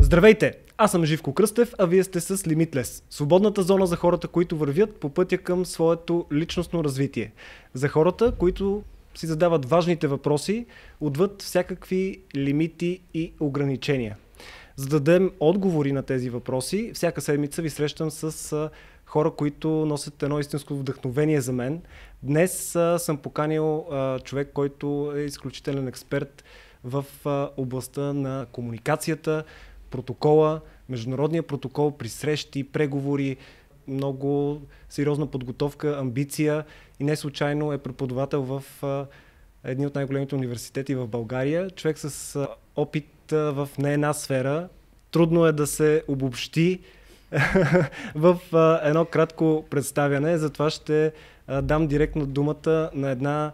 Здравейте! Аз съм Живко Кръстев, а вие сте с Limitless. Свободната зона за хората, които вървят по пътя към своето личностно развитие. За хората, които си задават важните въпроси, отвъд всякакви лимити и ограничения. За да дадем отговори на тези въпроси, всяка седмица ви срещам с хора, които носят едно истинско вдъхновение за мен. Днес съм поканил човек, който е изключителен експерт в областта на комуникацията, протокола, международния протокол при срещи, преговори, много сериозна подготовка, амбиция и не случайно е преподавател в едни от най-големите университети в България. Човек с опит в не една сфера. Трудно е да се обобщи в едно кратко представяне, затова ще дам директно думата на една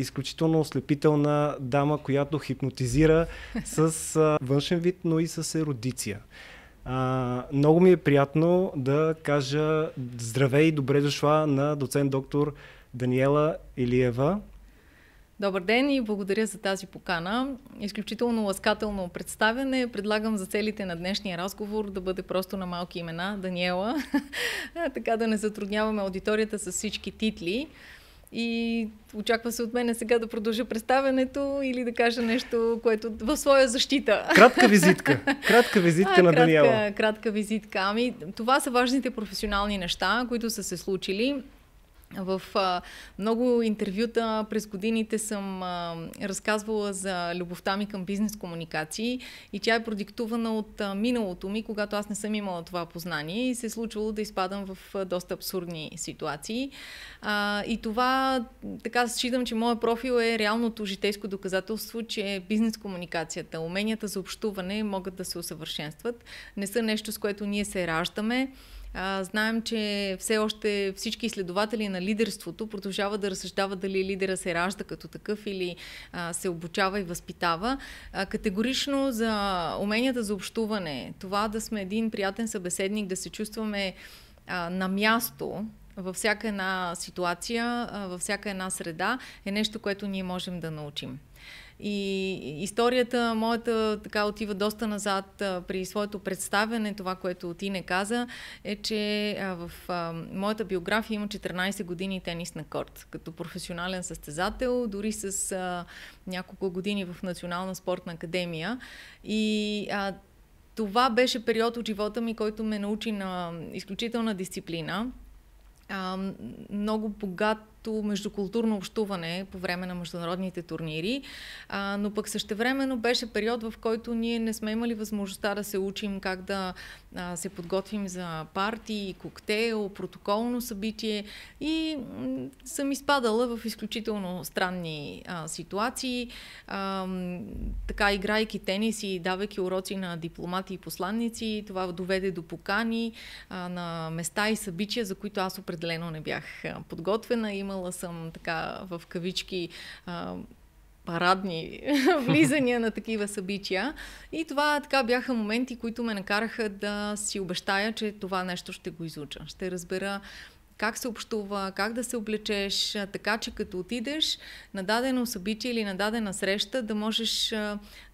изключително ослепителна дама, която хипнотизира с а, външен вид, но и с еродиция. А, много ми е приятно да кажа здравей и добре дошла на доцент доктор Даниела Илиева. Добър ден и благодаря за тази покана. Изключително ласкателно представяне. Предлагам за целите на днешния разговор да бъде просто на малки имена Даниела, така да не затрудняваме аудиторията с всички титли. И очаква се от мене сега да продължа представянето или да кажа нещо, което в своя защита. Кратка визитка. Кратка визитка а, на кратка, Даниела. Кратка визитка. Ами, това са важните професионални неща, които са се случили. В а, много интервюта през годините съм а, разказвала за любовта ми към бизнес комуникации и тя е продиктувана от а, миналото ми, когато аз не съм имала това познание и се е случвало да изпадам в а, доста абсурдни ситуации. А, и това, така считам, че моят профил е реалното житейско доказателство, че бизнес комуникацията, уменията за общуване могат да се усъвършенстват. Не са нещо, с което ние се раждаме. А, знаем, че все още всички изследователи на лидерството продължават да разсъждават дали лидера се ражда като такъв или а, се обучава и възпитава. А, категорично за уменията за общуване, това да сме един приятен събеседник, да се чувстваме а, на място, във всяка една ситуация, във всяка една среда е нещо, което ние можем да научим. И историята моята така отива доста назад при своето представяне, това, което ти не каза, е, че в моята биография има 14 години тенис на корт, като професионален състезател, дори с няколко години в Национална спортна академия. И това беше период от живота ми, който ме научи на изключителна дисциплина, много богат като междукултурно общуване по време на международните турнири, а, но пък същевременно беше период, в който ние не сме имали възможността да се учим как да а, се подготвим за партии, коктейл, протоколно събитие. И съм изпадала в изключително странни а, ситуации, а, така играйки тенис и давайки уроци на дипломати и посланници, това доведе до покани а, на места и събития, за които аз определено не бях подготвена. Имала имала съм така в кавички а, парадни влизания на такива събития. И това така бяха моменти, които ме накараха да си обещая, че това нещо ще го изуча. Ще разбера как се общува, как да се облечеш, така че като отидеш на дадено събитие или на дадена среща, да можеш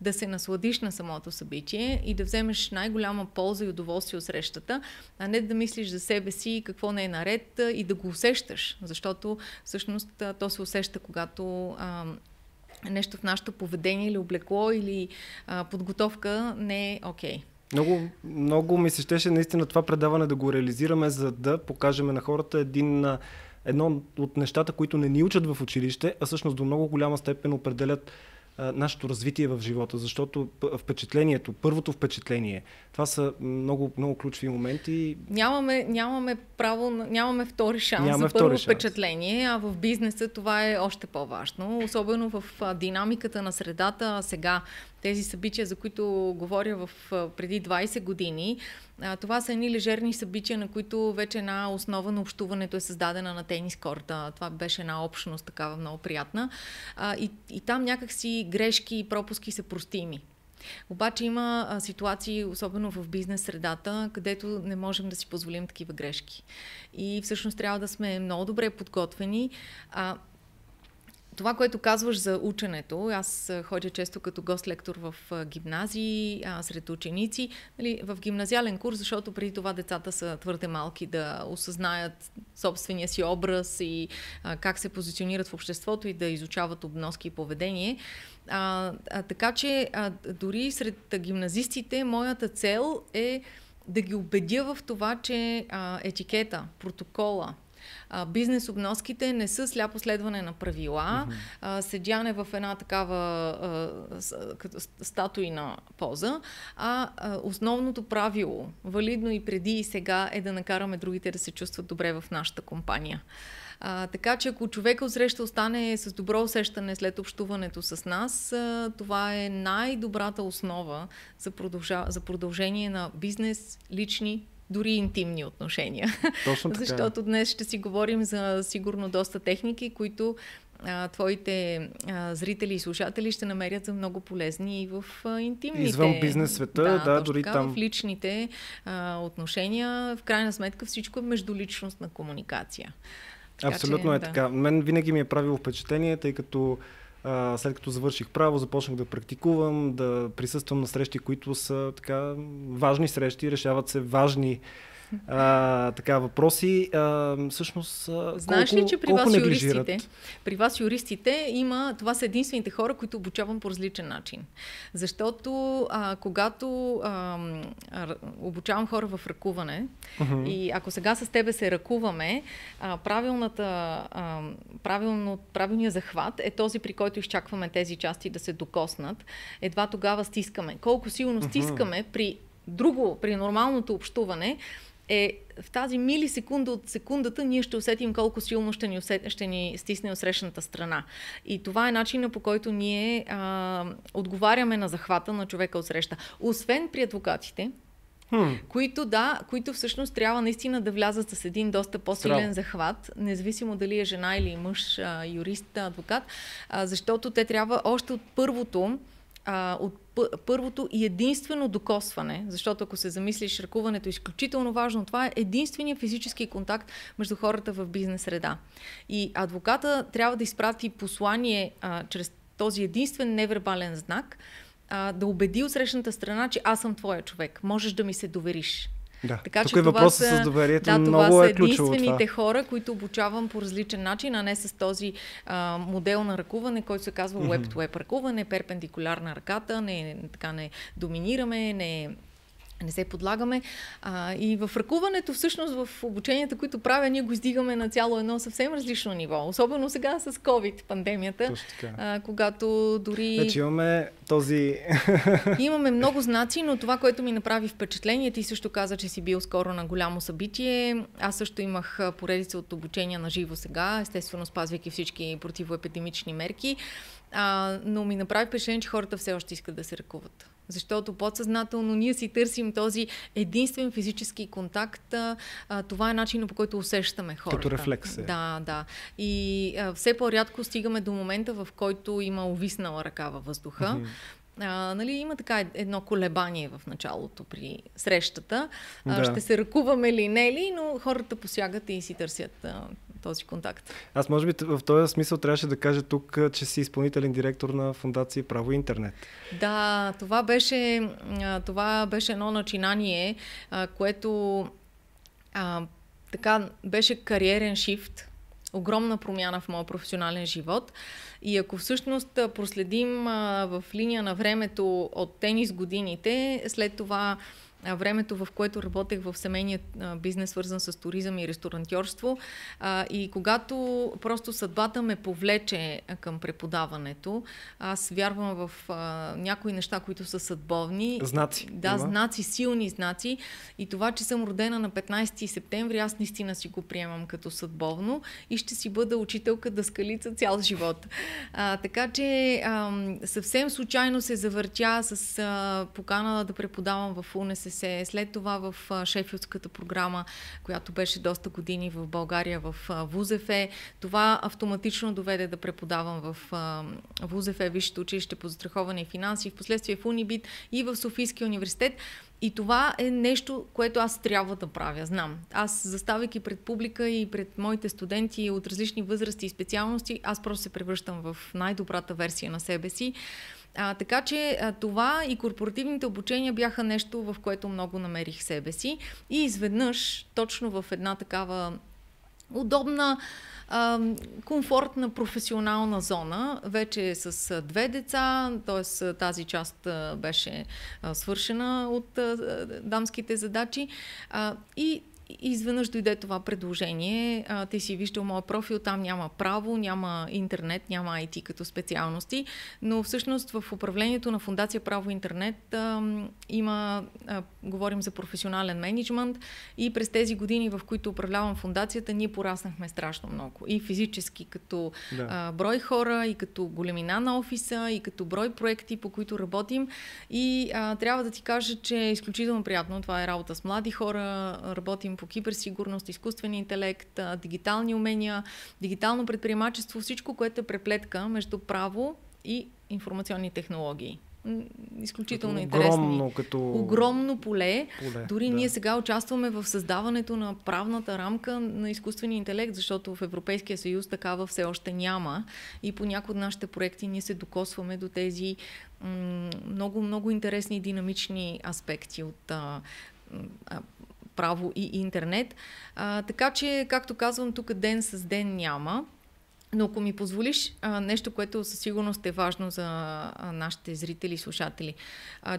да се насладиш на самото събитие и да вземеш най-голяма полза и удоволствие от срещата, а не да мислиш за себе си какво не е наред и да го усещаш, защото всъщност то се усеща, когато нещо в нашето поведение или облекло или подготовка не е окей. Okay. Много, много ми се щеше наистина това предаване да го реализираме, за да покажем на хората един, едно от нещата, които не ни учат в училище, а всъщност до много голяма степен определят нашето развитие в живота, защото впечатлението, първото впечатление, това са много, много ключови моменти. Нямаме, нямаме право, нямаме втори шанс нямаме за първо шанс. впечатление, а в бизнеса това е още по-важно, особено в динамиката на средата сега тези събития, за които говоря в преди 20 години, това са едни лежерни събития, на които вече една основа на общуването е създадена на тенис корта. Това беше една общност такава много приятна. И, и там някакси грешки и пропуски са простими. Обаче има ситуации, особено в бизнес средата, където не можем да си позволим такива грешки. И всъщност трябва да сме много добре подготвени. Това, което казваш за ученето, аз ходя често като гост-лектор в гимназии, а, сред ученици, нали, в гимназиален курс, защото преди това децата са твърде малки да осъзнаят собствения си образ и а, как се позиционират в обществото и да изучават обноски и поведение. А, а, така че а, дори сред гимназистите моята цел е да ги убедя в това, че а, етикета, протокола, а, бизнес обноските не са сляпо следване на правила, mm-hmm. а, седяне в една такава а, като статуйна поза, а, а основното правило, валидно и преди и сега, е да накараме другите да се чувстват добре в нашата компания. А, така че ако човека отсреща остане с добро усещане след общуването с нас, а, това е най-добрата основа за, продължа, за продължение на бизнес, лични дори интимни отношения. Точно така. Защото днес ще си говорим за сигурно доста техники, които а, твоите а, зрители и слушатели ще намерят за много полезни и в а, интимните. Извън бизнес света, да, да дори така, там. В личните а, отношения. В крайна сметка всичко е междуличностна комуникация. Така, Абсолютно че, е да. така. Мен винаги ми е правило впечатление, тъй като след като завърших право, започнах да практикувам, да присъствам на срещи, които са така важни срещи, решават се важни а, така въпроси. А, всъщност, Знаеш колко, ли, че при вас юристите, при вас юристите има, това са единствените хора, които обучавам по различен начин. Защото а, когато а, обучавам хора в ръкуване uh-huh. и ако сега с тебе се ръкуваме, а, правилната, а, правилно, правилният захват е този, при който изчакваме тези части да се докоснат. Едва тогава стискаме. Колко силно стискаме uh-huh. при друго, при нормалното общуване, е в тази милисекунда от секундата ние ще усетим колко силно ще ни, усет, ще ни стисне отсрещната страна. И това е начинът по който ние а, отговаряме на захвата на човека от среща. Освен при адвокатите, Hmm. Които, да, които всъщност трябва наистина да влязат с един доста по-силен Страл. захват, независимо дали е жена или мъж, а, юрист, адвокат, а, защото те трябва още от първото а, от първото и единствено докосване, защото ако се замислиш, ръкуването е изключително важно. Това е единствения физически контакт между хората в бизнес среда. И адвоката трябва да изпрати послание а, чрез този единствен невербален знак, а, да убеди от срещната страна, че аз съм твоя човек. Можеш да ми се довериш. Да. Така, Тук че е въпросът с доверието. Да, много това е са единствените това. хора, които обучавам по различен начин, а не с този а, модел на ръкуване, който се казва mm-hmm. web-to-web ръкуване, перпендикулярна ръката, не, така не доминираме, не не се подлагаме. А, и в ръкуването, всъщност в обученията, които правя, ние го издигаме на цяло едно съвсем различно ниво. Особено сега с COVID пандемията, а, когато дори... Значи имаме този... имаме много знаци, но това, което ми направи впечатление, ти също каза, че си бил скоро на голямо събитие. Аз също имах поредица от обучения на живо сега, естествено спазвайки всички противоепидемични мерки. А, но ми направи впечатление, че хората все още искат да се ръкуват. Защото подсъзнателно ние си търсим този единствен физически контакт. А, това е начинът по който усещаме хората. Като рефлекс. Е. Да, да. И а, все по-рядко стигаме до момента, в който има увиснала ръка във въздуха. Mm-hmm. А, нали, има така едно колебание в началото при срещата. Да. А, ще се ръкуваме ли, не ли, но хората посягат и си търсят а, този контакт. Аз може би в този смисъл трябваше да кажа тук, че си изпълнителен директор на фундация Право и интернет. Да, това беше, това беше едно начинание, което а, така беше кариерен шифт, огромна промяна в моя професионален живот. И ако всъщност проследим а, в линия на времето от тенис годините, след това времето, в което работех в семейния бизнес, свързан с туризъм и ресторантьорство. И когато просто съдбата ме повлече към преподаването, аз вярвам в някои неща, които са съдбовни. Знаци. Да, има. знаци, силни знаци. И това, че съм родена на 15 септември, аз наистина си го приемам като съдбовно и ще си бъда учителка дъскалица цял живот. А, така че а, съвсем случайно се завъртя с а, покана да преподавам в УНСС СС, след това в Шефилдската програма, която беше доста години в България в ВУЗЕФЕ. Това автоматично доведе да преподавам в ВУЗЕФЕ, Висшето училище по застраховане и финанси, в последствие в Унибит и в Софийския университет. И това е нещо, което аз трябва да правя, знам. Аз, заставайки пред публика и пред моите студенти от различни възрасти и специалности, аз просто се превръщам в най-добрата версия на себе си. А, така че а, това и корпоративните обучения бяха нещо, в което много намерих себе си. И изведнъж, точно в една такава удобна, комфортна професионална зона, вече с две деца, т.е. тази част беше свършена от дамските задачи. И изведнъж дойде това предложение. А, ти си виждал моят профил, там няма право, няма интернет, няма IT като специалности, но всъщност в управлението на Фундация Право Интернет а, има, а, говорим за професионален менеджмент и през тези години, в които управлявам фундацията, ние пораснахме страшно много. И физически, като да. а, брой хора, и като големина на офиса, и като брой проекти, по които работим. И а, трябва да ти кажа, че е изключително приятно. Това е работа с млади хора, работим по киберсигурност, изкуствен интелект, дигитални умения, дигитално предприемачество, всичко, което е преплетка между право и информационни технологии изключително като огромно, Като... Огромно поле. поле Дори да. ние сега участваме в създаването на правната рамка на изкуствения интелект, защото в Европейския съюз такава все още няма. И по някои от нашите проекти ние се докосваме до тези много, много интересни динамични аспекти от а, право и интернет. А, така че, както казвам, тук ден с ден няма. Но ако ми позволиш, а, нещо, което със сигурност е важно за а, нашите зрители и слушатели. А,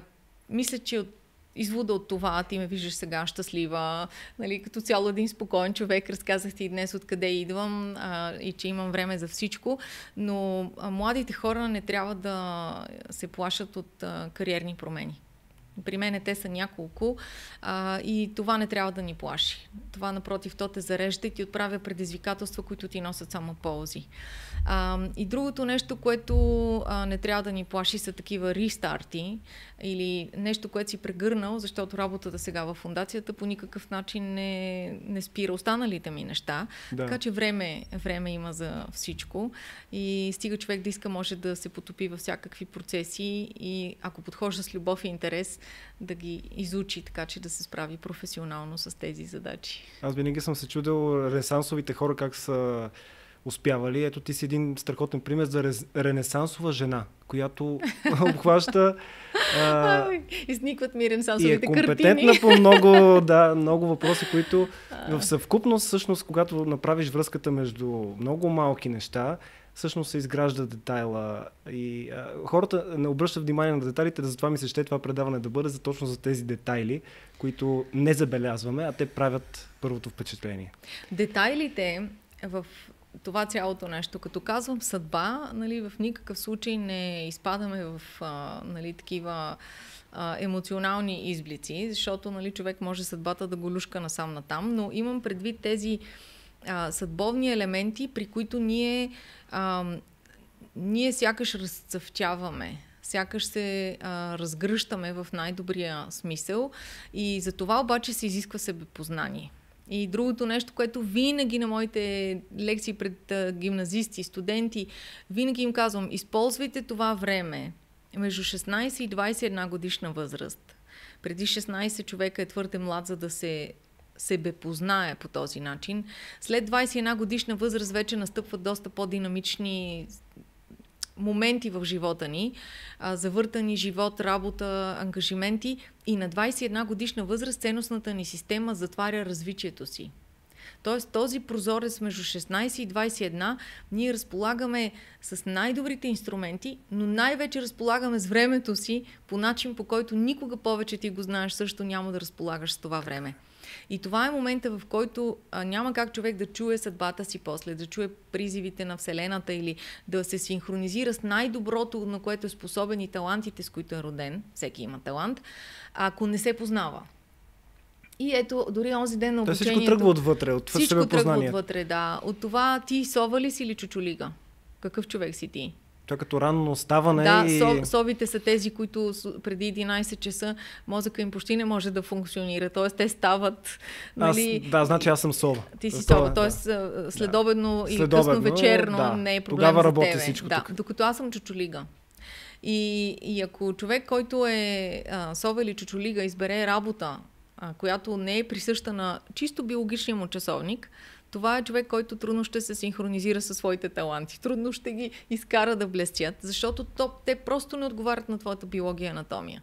мисля, че от извода от това, ти ме виждаш сега щастлива, нали, като цяло един спокоен човек, разказах ти днес откъде идвам а, и че имам време за всичко, но а, младите хора не трябва да се плашат от а, кариерни промени. При мен те са няколко а, и това не трябва да ни плаши. Това, напротив, то те зарежда и ти отправя предизвикателства, които ти носят само ползи. А, и другото нещо, което а, не трябва да ни плаши, са такива рестарти или нещо, което си прегърнал, защото работата сега в фундацията по никакъв начин не, не спира останалите ми неща. Да. Така че време, време има за всичко и стига човек да иска, може да се потопи във всякакви процеси и ако подхожда с любов и интерес, да ги изучи така, че да се справи професионално с тези задачи. Аз винаги съм се чудил ренесансовите хора как са успявали. Ето ти си един страхотен пример за ренесансова жена, която обхваща... А, Изникват ми ренесансовите и е компетентна картини. по много, да, много въпроси, които в съвкупност, всъщност, когато направиш връзката между много малки неща, всъщност се изгражда детайла и а, хората не обръщат внимание на детайлите, затова ми се ще това предаване да бъде за точно за тези детайли, които не забелязваме, а те правят първото впечатление. Детайлите в това цялото нещо. Като казвам съдба, нали, в никакъв случай не изпадаме в а, нали, такива а, емоционални изблици, защото нали, човек може съдбата да го люшка насам натам, но имам предвид тези а, съдбовни елементи, при които ние, а, ние сякаш разцъфтяваме сякаш се а, разгръщаме в най-добрия смисъл и за това обаче се изисква себепознание. И другото нещо, което винаги на моите лекции пред а, гимназисти, студенти, винаги им казвам, използвайте това време между 16 и 21 годишна възраст. Преди 16 човека е твърде млад, за да се себе познае по този начин. След 21 годишна възраст вече настъпват доста по-динамични моменти в живота ни, завъртани живот, работа, ангажименти и на 21 годишна възраст ценностната ни система затваря развитието си. Тоест този прозорец между 16 и 21 ние разполагаме с най-добрите инструменти, но най-вече разполагаме с времето си по начин, по който никога повече ти го знаеш, също няма да разполагаш с това време. И това е момента, в който а, няма как човек да чуе съдбата си после, да чуе призивите на Вселената или да се синхронизира с най-доброто, на което е способен и талантите, с които е роден. Всеки има талант, ако не се познава. И ето, дори онзи ден на обучението... То всичко тръгва отвътре, от Всичко тръгва отвътре, да. От това ти сова ли си или чучулига? Какъв човек си ти? Това като ранно ставане Да, и... со, совите са тези, които преди 11 часа мозъка им почти не може да функционира. Тоест те стават... Нали... Аз, да, значи аз съм сова. Ти си сова, т.е. Да. следобедно да. и следобедно, късно вечерно да. не е проблем Тогава за работи тебе. всичко да, тук. докато аз съм чучулига. И, и ако човек, който е а, сова или чучулига, избере работа, която не е присъща на чисто биологичния му часовник, това е човек, който трудно ще се синхронизира със своите таланти. Трудно ще ги изкара да блестят, защото то, те просто не отговарят на твоята биология и анатомия.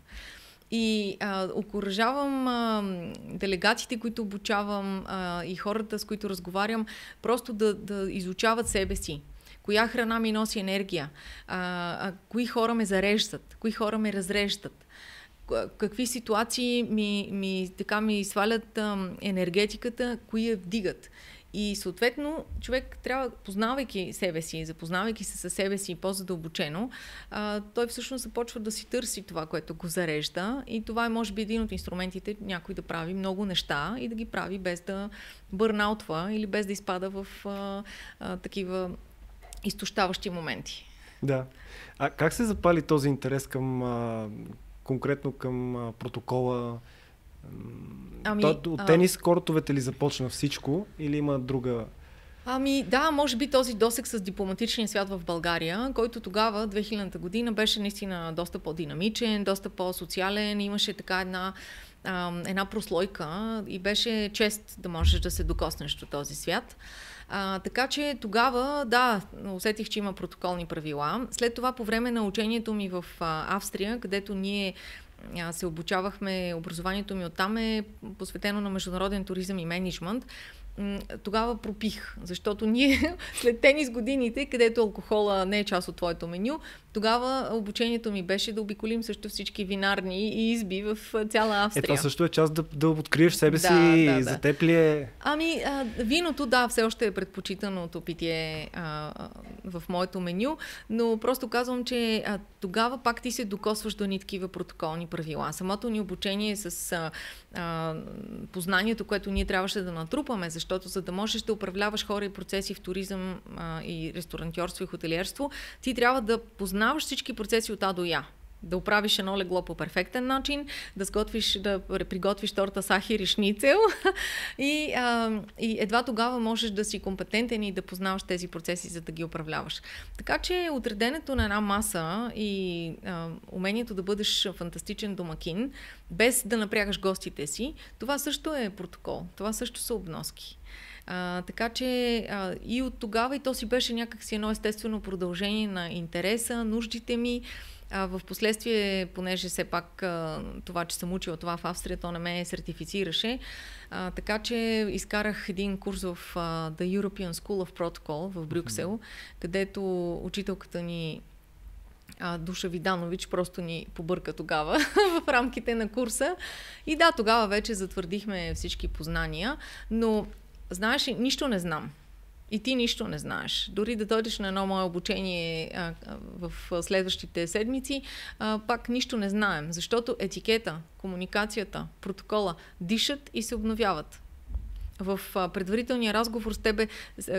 И а, окоръжавам делегатите, които обучавам а, и хората, с които разговарям, просто да, да изучават себе си. Коя храна ми носи енергия? А, а, кои хора ме зареждат? Кои хора ме разреждат? Какви ситуации ми, ми, така ми свалят а, енергетиката, кои я вдигат? И съответно, човек трябва, познавайки себе си, запознавайки се със себе си по-задълбочено, а, той всъщност започва да си търси това, което го зарежда. И това е, може би, един от инструментите някой да прави много неща и да ги прави без да бърнаутва или без да изпада в а, а, такива изтощаващи моменти. Да. А как се запали този интерес към а, конкретно към а, протокола? Ами, То, от тенис кортовете ли започна всичко или има друга Ами да, може би този досек с дипломатичния свят в България, който тогава, 2000-та година, беше наистина доста по-динамичен, доста по-социален, имаше така една, а, една прослойка и беше чест да можеш да се докоснеш до този свят. А, така че тогава, да, усетих, че има протоколни правила. След това, по време на учението ми в а, Австрия, където ние се обучавахме, образованието ми оттам е посветено на международен туризъм и менеджмент тогава пропих, защото ние след тенис годините, където алкохола не е част от твоето меню, тогава обучението ми беше да обиколим също всички винарни и изби в цяла Австрия. Е, това също е част да, да откриеш себе си да, да, за теб ли е... Ами, а, виното, да, все още е предпочитаното питие а, в моето меню, но просто казвам, че а, тогава пак ти се докосваш до ни такива протоколни правила. Самото ни обучение с а, а, познанието, което ние трябваше да натрупаме, защото за да можеш да управляваш хора и процеси в туризъм а, и ресторантьорство и хотелиерство, ти трябва да познаваш всички процеси от А до Я да оправиш едно легло по перфектен начин, да сготвиш, да приготвиш торта сахир и шницел и, а, и едва тогава можеш да си компетентен и да познаваш тези процеси, за да ги управляваш. Така че отреденето на една маса и а, умението да бъдеш фантастичен домакин, без да напрягаш гостите си, това също е протокол, това също са обноски. А, така че а, и от тогава и то си беше някакси едно естествено продължение на интереса, нуждите ми. А, в последствие, понеже все пак а, това, че съм учила това в Австрия, то не ме сертифицираше. А, така че изкарах един курс в а, The European School of Protocol в Брюксел, mm-hmm. където учителката ни а, Душа Виданович просто ни побърка тогава в рамките на курса. И да, тогава вече затвърдихме всички познания, но знаеш нищо не знам. И ти нищо не знаеш. Дори да дойдеш на едно мое обучение а, в следващите седмици, а, пак нищо не знаем, защото етикета, комуникацията, протокола дишат и се обновяват. В предварителния разговор с тебе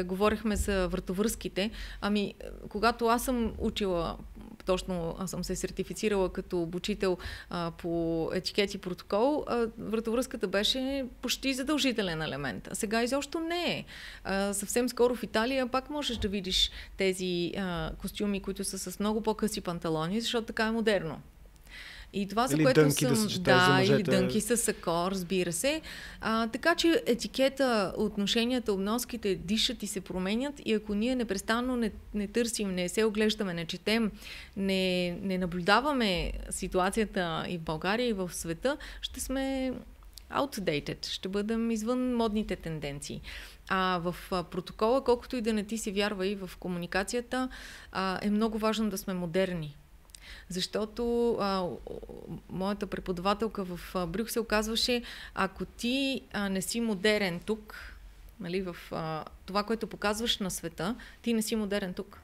говорихме за вратовръзките. Ами, когато аз съм учила точно съм се сертифицирала като обучител а, по етикет и протокол, а, вратовръзката беше почти задължителен елемент. А сега изобщо не е. А, съвсем скоро в Италия пак можеш да видиш тези а, костюми, които са с много по-къси панталони, защото така е модерно. И това, за или което дънки съм... Да, да за или дънки с сако, разбира се. А, така че етикета, отношенията, обноските дишат и се променят и ако ние непрестанно не, не търсим, не се оглеждаме, не четем, не, не наблюдаваме ситуацията и в България, и в света, ще сме outdated, ще бъдем извън модните тенденции. А в протокола, колкото и да не ти се вярва и в комуникацията, а, е много важно да сме модерни. Защото а, моята преподавателка в Брюксел казваше, ако ти а, не си модерен тук, нали, в а, това, което показваш на света, ти не си модерен тук.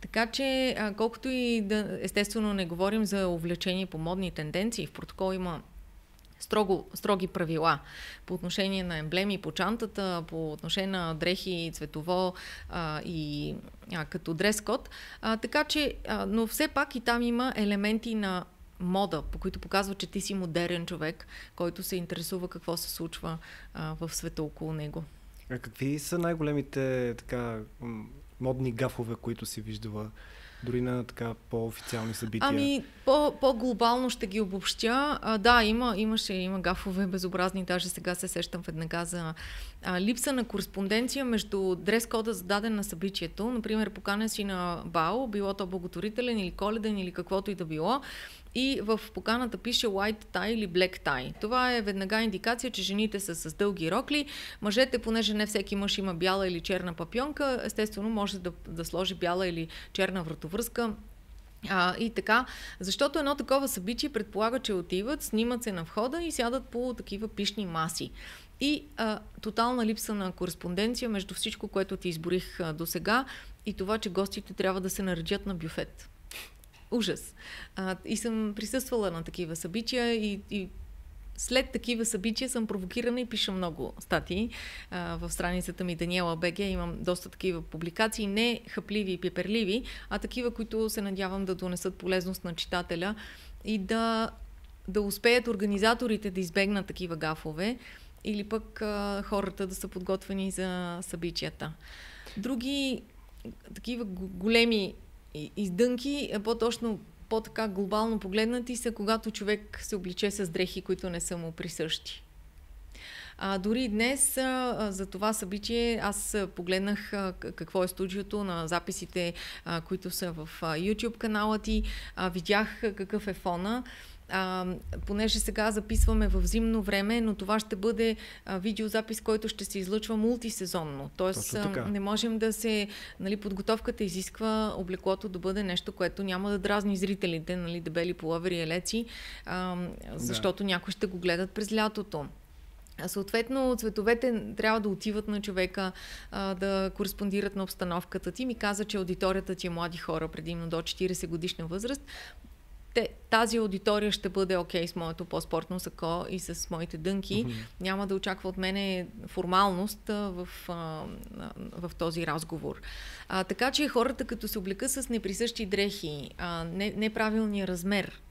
Така че, а, колкото и да, естествено, не говорим за увлечение по модни тенденции, в протокол има строго, строги правила по отношение на емблеми по чантата, по отношение на дрехи, цветово а, и а, като дрес-код. А, така че, а, но все пак и там има елементи на мода, по които показва, че ти си модерен човек, който се интересува какво се случва а, в света около него. А какви са най-големите така модни гафове, които си виждала дори на така по-официални събития? Ами, по, по-глобално ще ги обобщя. А, да, има, имаше, има гафове безобразни, даже сега се сещам веднага за а, липса на кореспонденция между дрес-кода зададен на събитието. Например, поканен си на бал, било то благотворителен или коледен или каквото и да било и в поканата пише white tie или black tie. Това е веднага индикация, че жените са с дълги рокли. Мъжете, понеже не всеки мъж има бяла или черна папионка, естествено може да, да сложи бяла или черна вратовръзка а, и така, защото едно такова събитие предполага, че отиват, снимат се на входа и сядат по такива пишни маси. И а, тотална липса на кореспонденция между всичко, което ти изборих до сега и това, че гостите трябва да се наредят на бюфет ужас. А, и съм присъствала на такива събития и, и след такива събития съм провокирана и пиша много статии а, в страницата ми Даниела БГ. Имам доста такива публикации, не хъпливи и пиперливи, а такива, които се надявам да донесат полезност на читателя и да, да успеят организаторите да избегнат такива гафове или пък а, хората да са подготвени за събитията. Други такива големи издънки, по-точно по-така глобално погледнати са, когато човек се обличе с дрехи, които не са му присъщи. А, дори днес а, за това събитие аз погледнах а, какво е студиото на записите, а, които са в а, YouTube канала ти, а, видях какъв е фона а, понеже сега записваме в зимно време, но това ще бъде а, видеозапис, който ще се излъчва мултисезонно. Тоест а, не можем да се... Нали, подготовката изисква облеклото да бъде нещо, което няма да дразни зрителите, нали, дебели половери елеци, а, защото да. някои ще го гледат през лятото. Съответно, цветовете трябва да отиват на човека, а, да кореспондират на обстановката. Ти ми каза, че аудиторията ти е млади хора, предимно до 40 годишна възраст те, тази аудитория ще бъде окей okay с моето по-спортно сако и с моите дънки. Mm-hmm. Няма да очаква от мене формалност а, в, а, в този разговор. А, така че хората, като се облека с неприсъщи дрехи, а, не, неправилния размер,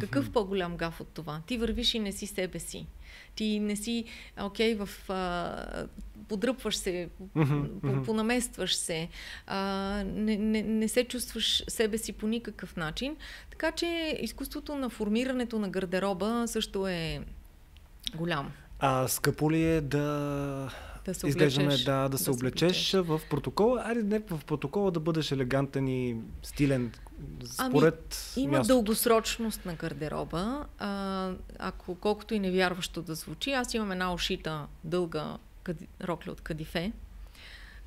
какъв mm-hmm. по-голям гаф от това? Ти вървиш и не си себе си. Ти не си, окей, okay, в... А, подръпваш се, mm-hmm. понаместваш се, а, не, не, не се чувстваш себе си по никакъв начин. Така че изкуството на формирането на гардероба също е голямо. А скъпо ли е да, да се изглеждаме, да, да, да се облечеш в протокола? Айде не в протокола да бъдеш елегантен и стилен, според ами, има мястото. дългосрочност на гардероба. А, ако колкото и невярващо да звучи, аз имам една ушита дълга рокля от кадифе,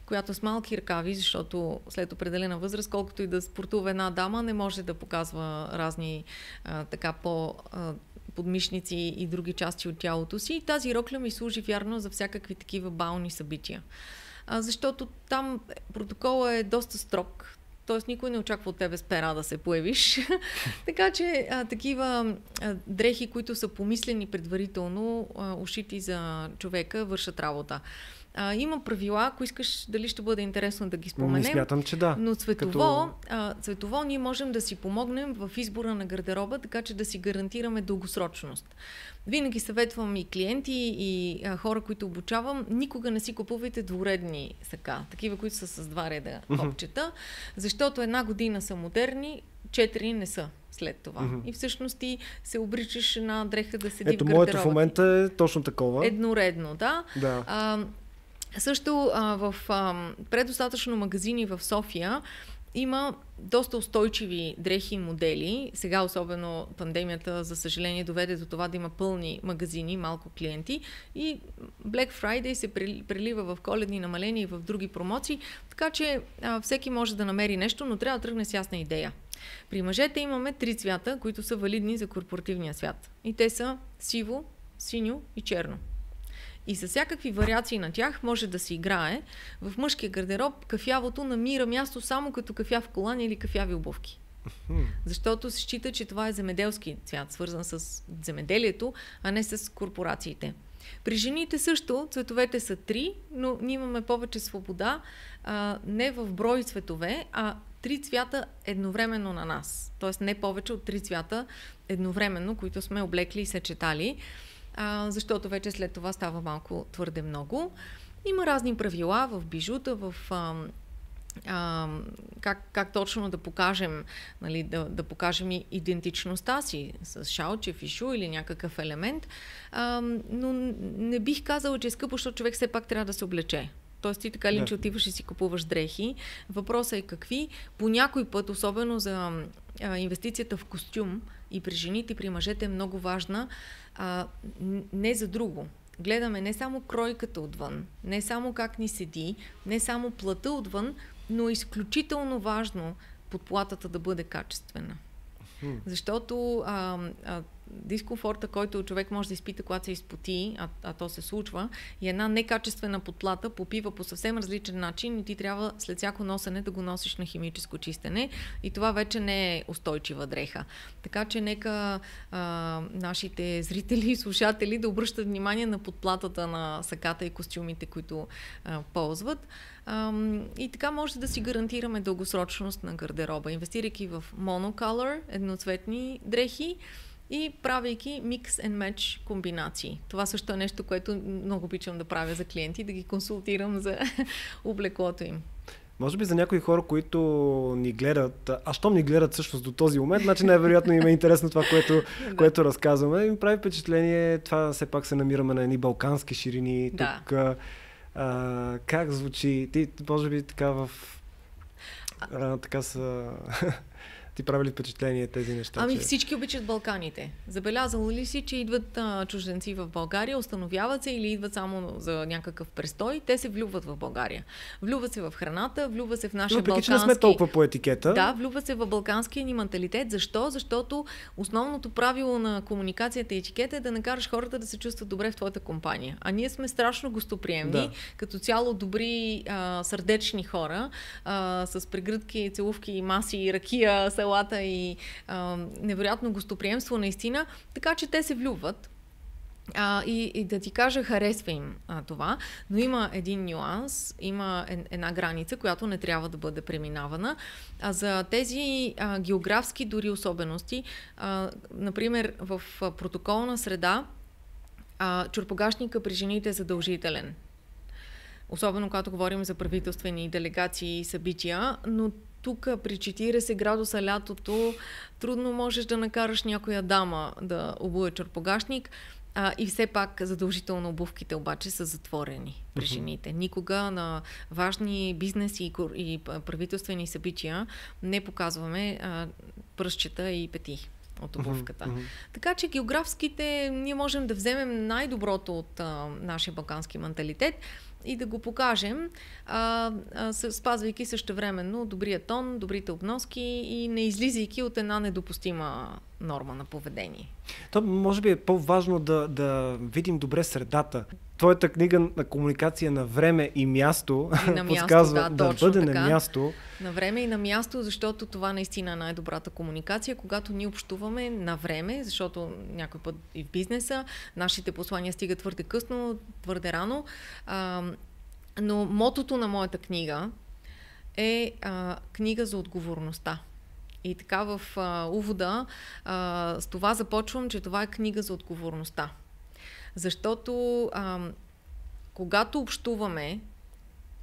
която с малки ръкави, защото след определена възраст, колкото и да спортува една дама, не може да показва разни а, така по а, подмишници и други части от тялото си. И тази рокля ми служи вярно за всякакви такива бални събития. А, защото там протокола е доста строг. Т.е. никой не очаква от тебе с пера да се появиш. така че а, такива а, дрехи, които са помислени предварително, а, ушити за човека, вършат работа. А, има правила, ако искаш дали ще бъде интересно да ги споменем. Не смятам, че да. Но цветово, Като... а, цветово ние можем да си помогнем в избора на гардероба, така че да си гарантираме дългосрочност. Винаги съветвам и клиенти, и а, хора, които обучавам, никога не си купувайте двуредни сака, такива, които са с два реда копчета, защото една година са модерни, четири не са след това. Mm-hmm. И всъщност ти се обричаш на дреха да седи Ето, в моето в момента е точно такова. Едноредно, да. да. А, също а, в а, предостатъчно магазини в София има доста устойчиви дрехи и модели. Сега особено пандемията, за съжаление, доведе до това да има пълни магазини, малко клиенти. И Black Friday се прелива в коледни намаления и в други промоции. Така че а, всеки може да намери нещо, но трябва да тръгне с ясна идея. При мъжете имаме три цвята, които са валидни за корпоративния свят. И те са сиво, синьо и черно. И с всякакви вариации на тях може да се играе. В мъжкия гардероб кафявото намира място само като кафяв колан или кафяви обувки. Защото се счита, че това е земеделски цвят, свързан с земеделието, а не с корпорациите. При жените също цветовете са три, но ние имаме повече свобода, а, не в брой цветове, а три цвята едновременно на нас. Тоест не повече от три цвята едновременно, които сме облекли и съчетали, а, защото вече след това става малко твърде много. Има разни правила в бижута, в а, а, как, как точно да покажем, нали, да, да покажем и идентичността си с шалче, фишу или някакъв елемент. А, но не бих казала, че е скъпо, защото човек все пак трябва да се облече. Тоест ти така ли, да. че отиваш и си купуваш дрехи. Въпросът е какви. По някой път, особено за а, инвестицията в костюм и при жените, и при мъжете е много важна, а, не за друго. Гледаме не само кройката отвън, не само как ни седи, не само плата отвън, но е изключително важно подплатата да бъде качествена. Защото а, а, дискомфорта, който човек може да изпита, когато се изпоти, а, а то се случва, и една некачествена подплата попива по съвсем различен начин и ти трябва след всяко носене да го носиш на химическо чистене и това вече не е устойчива дреха. Така че нека а, нашите зрители и слушатели да обръщат внимание на подплатата на саката и костюмите, които а, ползват. А, и така може да си гарантираме дългосрочност на гардероба, инвестирайки в monocolor, едноцветни дрехи, и правейки mix and match комбинации. Това също е нещо, което много обичам да правя за клиенти, да ги консултирам за облеклото им. Може би за някои хора, които ни гледат, а щом ни гледат всъщност до този момент, значи най-вероятно им е интересно това, което, което разказваме. Им прави впечатление, това все пак се намираме на едни балкански ширини. Да. Тук а, как звучи? Ти, може би така в... А, така са... ти прави ли впечатление тези неща? Ами че... всички обичат Балканите. Забелязал ли си, че идват а, чужденци в България, установяват се или идват само за някакъв престой, те се влюват в България. Влюват се в храната, влюват се в нашия Въпреки, балкански... че не сме толкова по етикета. Да, влюват се в балканския ни менталитет. Защо? Защото основното правило на комуникацията и етикета е да накараш хората да се чувстват добре в твоята компания. А ние сме страшно гостоприемни, да. като цяло добри, а, сърдечни хора, а, с прегръдки, целувки, маси, ракия, селата и а, невероятно гостоприемство наистина, така че те се влюбват. А, и, и да ти кажа, харесва им а, това, но има един нюанс, има една граница, която не трябва да бъде преминавана. А за тези а, географски дори особености, а, например, в протоколна среда, а, чурпогашника при жените е задължителен. Особено когато говорим за правителствени делегации и събития, но тук при 40 градуса лятото трудно можеш да накараш някоя дама да обуе черпогашник. А, и все пак задължително обувките обаче са затворени при жените. Никога на важни бизнеси и, правителствени събития не показваме а, пръщчета и пети от обувката. Mm-hmm. Така че географските ние можем да вземем най-доброто от а, нашия балкански менталитет и да го покажем, а, а, спазвайки същевременно добрия тон, добрите обноски и не излизайки от една недопустима норма на поведение. То може би е по-важно да, да видим добре средата. Твоята книга на комуникация на време и място и на място, подсказва да, да бъде така. на място. На време и на място, защото това наистина е най-добрата комуникация, когато ние общуваме на време, защото някой път и в бизнеса нашите послания стигат твърде късно, твърде рано. А, но мотото на моята книга е а, книга за отговорността. И така в а, увода а, с това започвам, че това е книга за отговорността. Защото а, когато общуваме,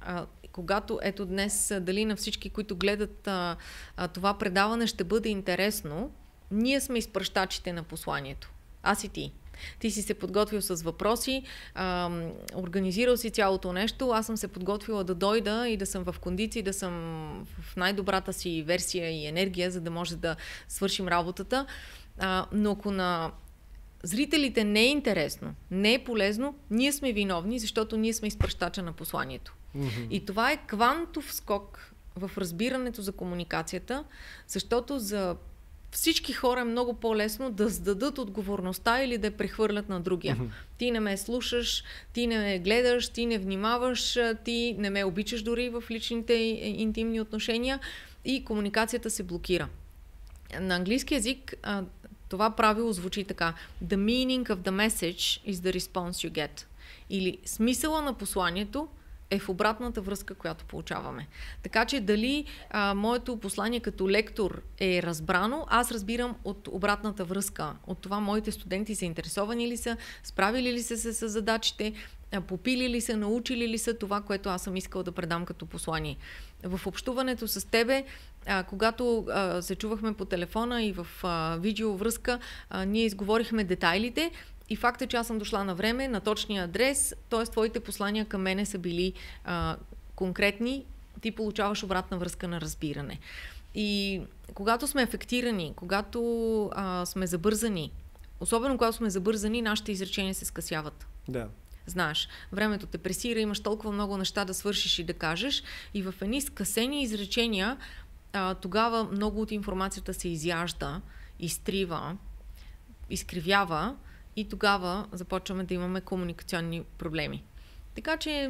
а, когато ето днес дали на всички, които гледат а, а, това предаване ще бъде интересно, ние сме изпращачите на посланието. Аз и ти. Ти си се подготвил с въпроси, а, организирал си цялото нещо. Аз съм се подготвила да дойда и да съм в кондиции, да съм в най-добрата си версия и енергия, за да може да свършим работата. А, но ако на зрителите не е интересно, не е полезно, ние сме виновни, защото ние сме изпращача на посланието. Mm-hmm. И това е квантов скок в разбирането за комуникацията, защото за всички хора е много по-лесно да сдадат отговорността или да я прехвърлят на другия. Mm-hmm. Ти не ме слушаш, ти не ме гледаш, ти не внимаваш, ти не ме обичаш дори в личните интимни отношения и комуникацията се блокира. на английски язик това правило звучи така. The meaning of the message is the response you get. Или смисъла на посланието е в обратната връзка, която получаваме. Така че дали а, моето послание като лектор е разбрано, аз разбирам от обратната връзка, от това моите студенти заинтересовани ли са, справили ли са се с задачите, попили ли са, научили ли са това, което аз съм искал да предам като послание. В общуването с тебе, а, когато а, се чувахме по телефона и в а, видеовръзка, а, ние изговорихме детайлите и факта, че аз съм дошла на време, на точния адрес, т.е. твоите послания към мене са били а, конкретни, ти получаваш обратна връзка на разбиране. И когато сме афектирани, когато а, сме забързани, особено когато сме забързани, нашите изречения се скъсяват. Да. Знаеш, времето те пресира, имаш толкова много неща да свършиш и да кажеш и в едни скъсени изречения а, тогава много от информацията се изяжда, изтрива, изкривява и тогава започваме да имаме комуникационни проблеми. Така че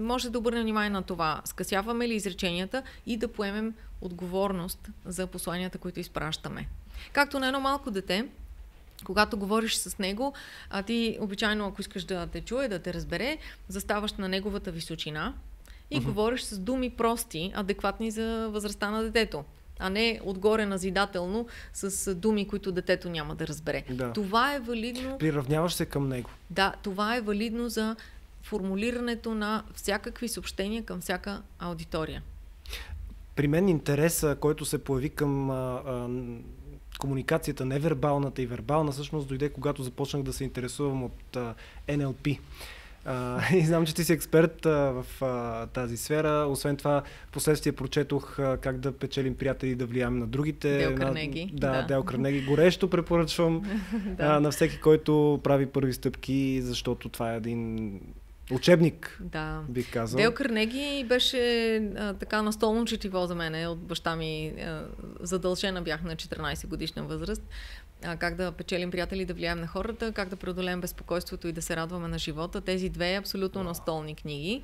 може да обърнем внимание на това. Скъсяваме ли изреченията и да поемем отговорност за посланията, които изпращаме. Както на едно малко дете, когато говориш с него, а ти обичайно, ако искаш да те чуе, да те разбере, заставаш на неговата височина и uh-huh. говориш с думи прости, адекватни за възрастта на детето а не отгоре назидателно с думи, които детето няма да разбере. Да. Това е валидно. Приравняваш се към него. Да, това е валидно за формулирането на всякакви съобщения към всяка аудитория. При мен интереса, който се появи към а, а, комуникацията, невербалната и вербална, всъщност дойде когато започнах да се интересувам от а, NLP. А, и знам, че ти си експерт в тази сфера. Освен това, последствие прочетох как да печелим приятели и да влияем на другите. Дел Карнеги. Да, да. Дел Карнеги. Горещо препоръчвам да. на всеки, който прави първи стъпки, защото това е един Учебник, да. бих казал. Дел Карнеги беше а, така настолно четиво за мен. От баща ми а, задължена бях на 14 годишна възраст а, как да печелим приятели, да влияем на хората, как да преодолеем безпокойството и да се радваме на живота. Тези две абсолютно настолни книги.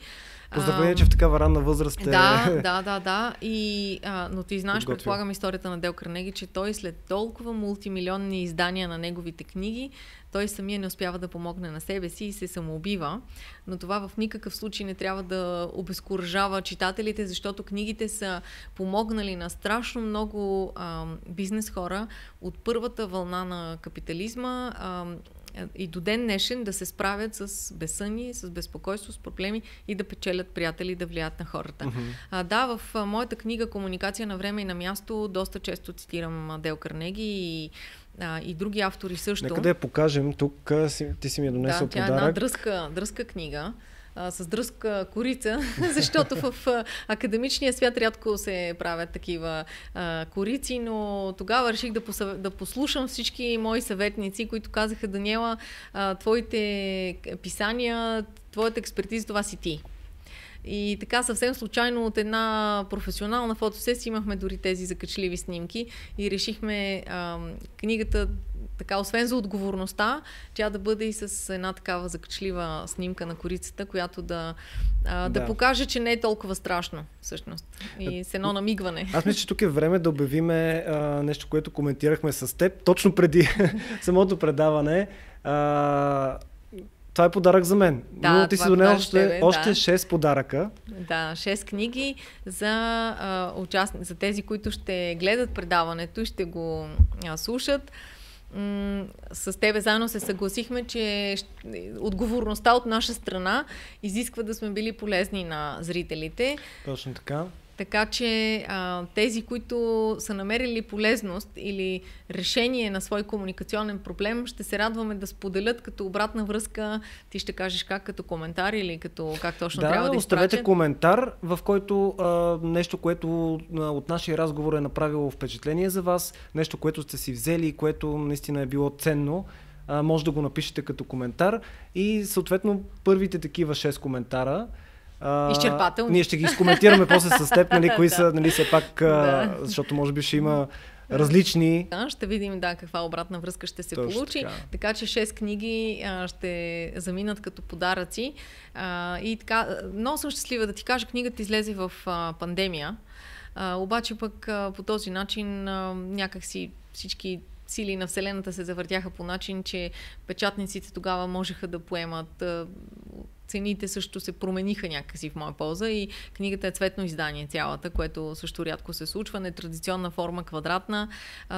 Поздравление, че в такава ранна възраст е... Да, да, да, да. И, а, но ти знаеш, Подготвя. предполагам историята на Дел Карнеги, че той след толкова мултимилионни издания на неговите книги, той самия не успява да помогне на себе си и се самоубива. Но това в никакъв случай не трябва да обезкуражава читателите, защото книгите са помогнали на страшно много а, бизнес хора от първата вълна на капитализма. А, и до ден днешен да се справят с безсъни, с безпокойство, с проблеми и да печелят приятели, да влияят на хората. Uh-huh. А, да, в а, моята книга Комуникация на време и на място доста често цитирам Дел Карнеги и а, и други автори също. Нека да я покажем. Тук ти си ми е донесъл да, тя подарък. е една дръзка, дръзка книга с дръзка корица, защото в академичния свят рядко се правят такива корици, но тогава реших да, посъв... да послушам всички мои съветници, които казаха, Даниела, твоите писания, твоята експертиза, това си ти. И така съвсем случайно от една професионална фотосесия имахме дори тези закачливи снимки и решихме а, книгата така, освен за отговорността, тя да бъде и с една такава закачлива снимка на корицата, която да, а, да. да покаже, че не е толкова страшно, всъщност. И с едно намигване. Аз мисля, че тук е време да обявиме а, нещо, което коментирахме с теб, точно преди самото предаване. А, това е подарък за мен. Да, Но ти си е донес още, тебе, още да. 6 подаръка. Да, 6 книги за, а, участни, за тези, които ще гледат предаването и ще го а, слушат. М- с тебе заедно се съгласихме, че отговорността от наша страна изисква да сме били полезни на зрителите. Точно така. Така че а, тези, които са намерили полезност или решение на свой комуникационен проблем, ще се радваме да споделят като обратна връзка. Ти ще кажеш как, като коментар или като как точно да, трябва да оставете коментар, в който а, нещо, което а, от нашия разговор е направило впечатление за вас, нещо, което сте си взели и което наистина е било ценно може да го напишете като коментар и съответно първите такива 6 коментара а, Изчерпателно. Ние ще ги изкоментираме после с теб, нали, кои са, нали, все пак, да. защото може би ще има различни. Да, ще видим да, каква обратна връзка ще се Точно получи. Така. така че 6 книги а, ще заминат като подаръци. А, и така, много съм щастлива да ти кажа, книгата излезе в а, пандемия. А, обаче пък а, по този начин а, някак си всички сили на Вселената се завъртяха по начин, че печатниците тогава можеха да поемат цените също се промениха някакси в моя полза и книгата е цветно издание цялата, което също рядко се случва, нетрадиционна форма, квадратна,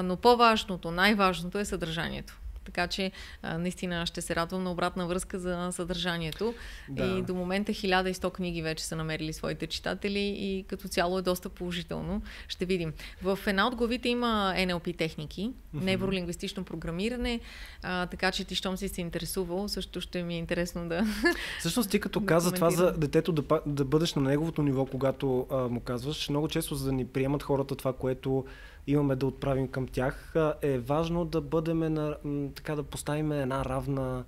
но по-важното, най-важното е съдържанието. Така че а, наистина ще се радвам на обратна връзка за съдържанието. Да. И до момента 1100 книги вече са намерили своите читатели и като цяло е доста положително. Ще видим. В една от главите има NLP техники, невролингвистично програмиране, а, така че ти, щом си се интересувал, също ще ми е интересно да. Всъщност ти като да каза това за детето да, да бъдеш на неговото ниво, когато а, му казваш, много често за да ни приемат хората това, което имаме да отправим към тях, е важно да бъдем на, така да поставим една равна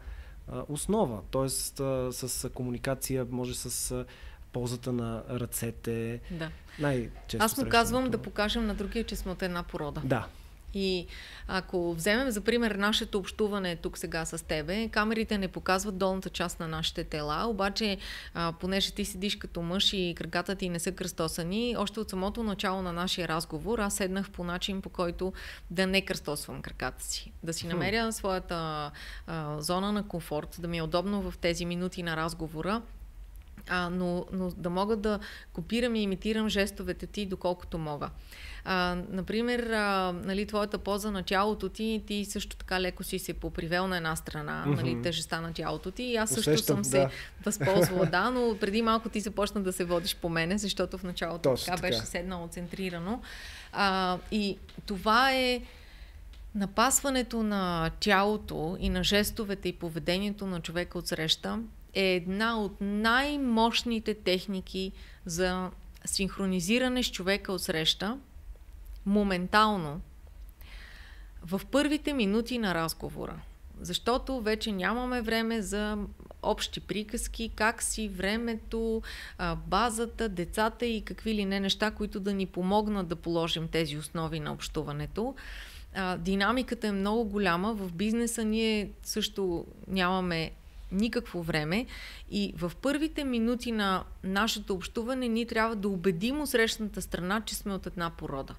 основа. Тоест с комуникация, може с ползата на ръцете. Да. Най-често Аз му казвам да покажем на другия, че сме от една порода. Да, и ако вземем за пример нашето общуване тук сега с тебе, камерите не показват долната част на нашите тела, обаче а, понеже ти седиш като мъж и краката ти не са кръстосани, още от самото начало на нашия разговор аз седнах по начин, по който да не кръстосвам краката си. Да си намеря своята а, зона на комфорт, да ми е удобно в тези минути на разговора, а, но, но да мога да копирам и имитирам жестовете ти доколкото мога. А, например, а, нали, твоята поза на тялото ти, ти също така леко си се попривел на една страна, mm-hmm. нали, тежестта на тялото ти и аз също Усещам, съм да. се възползвала, да, но преди малко ти започна да се водиш по мене, защото в началото Точно така, така беше седнало центрирано. А, и това е напасването на тялото и на жестовете и поведението на човека от среща е една от най-мощните техники за синхронизиране с човека от среща, моментално, в първите минути на разговора. Защото вече нямаме време за общи приказки, как си времето, базата, децата и какви ли не неща, които да ни помогнат да положим тези основи на общуването. Динамиката е много голяма. В бизнеса ние също нямаме никакво време и в първите минути на нашето общуване ние трябва да убедим усрещната страна, че сме от една порода.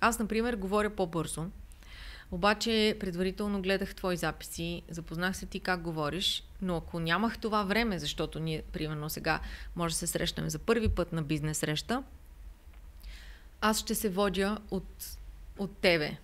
Аз, например, говоря по-бързо, обаче предварително гледах твои записи, запознах се ти как говориш, но ако нямах това време, защото ние, примерно сега, може да се срещнем за първи път на бизнес среща, аз ще се водя от, от тебе.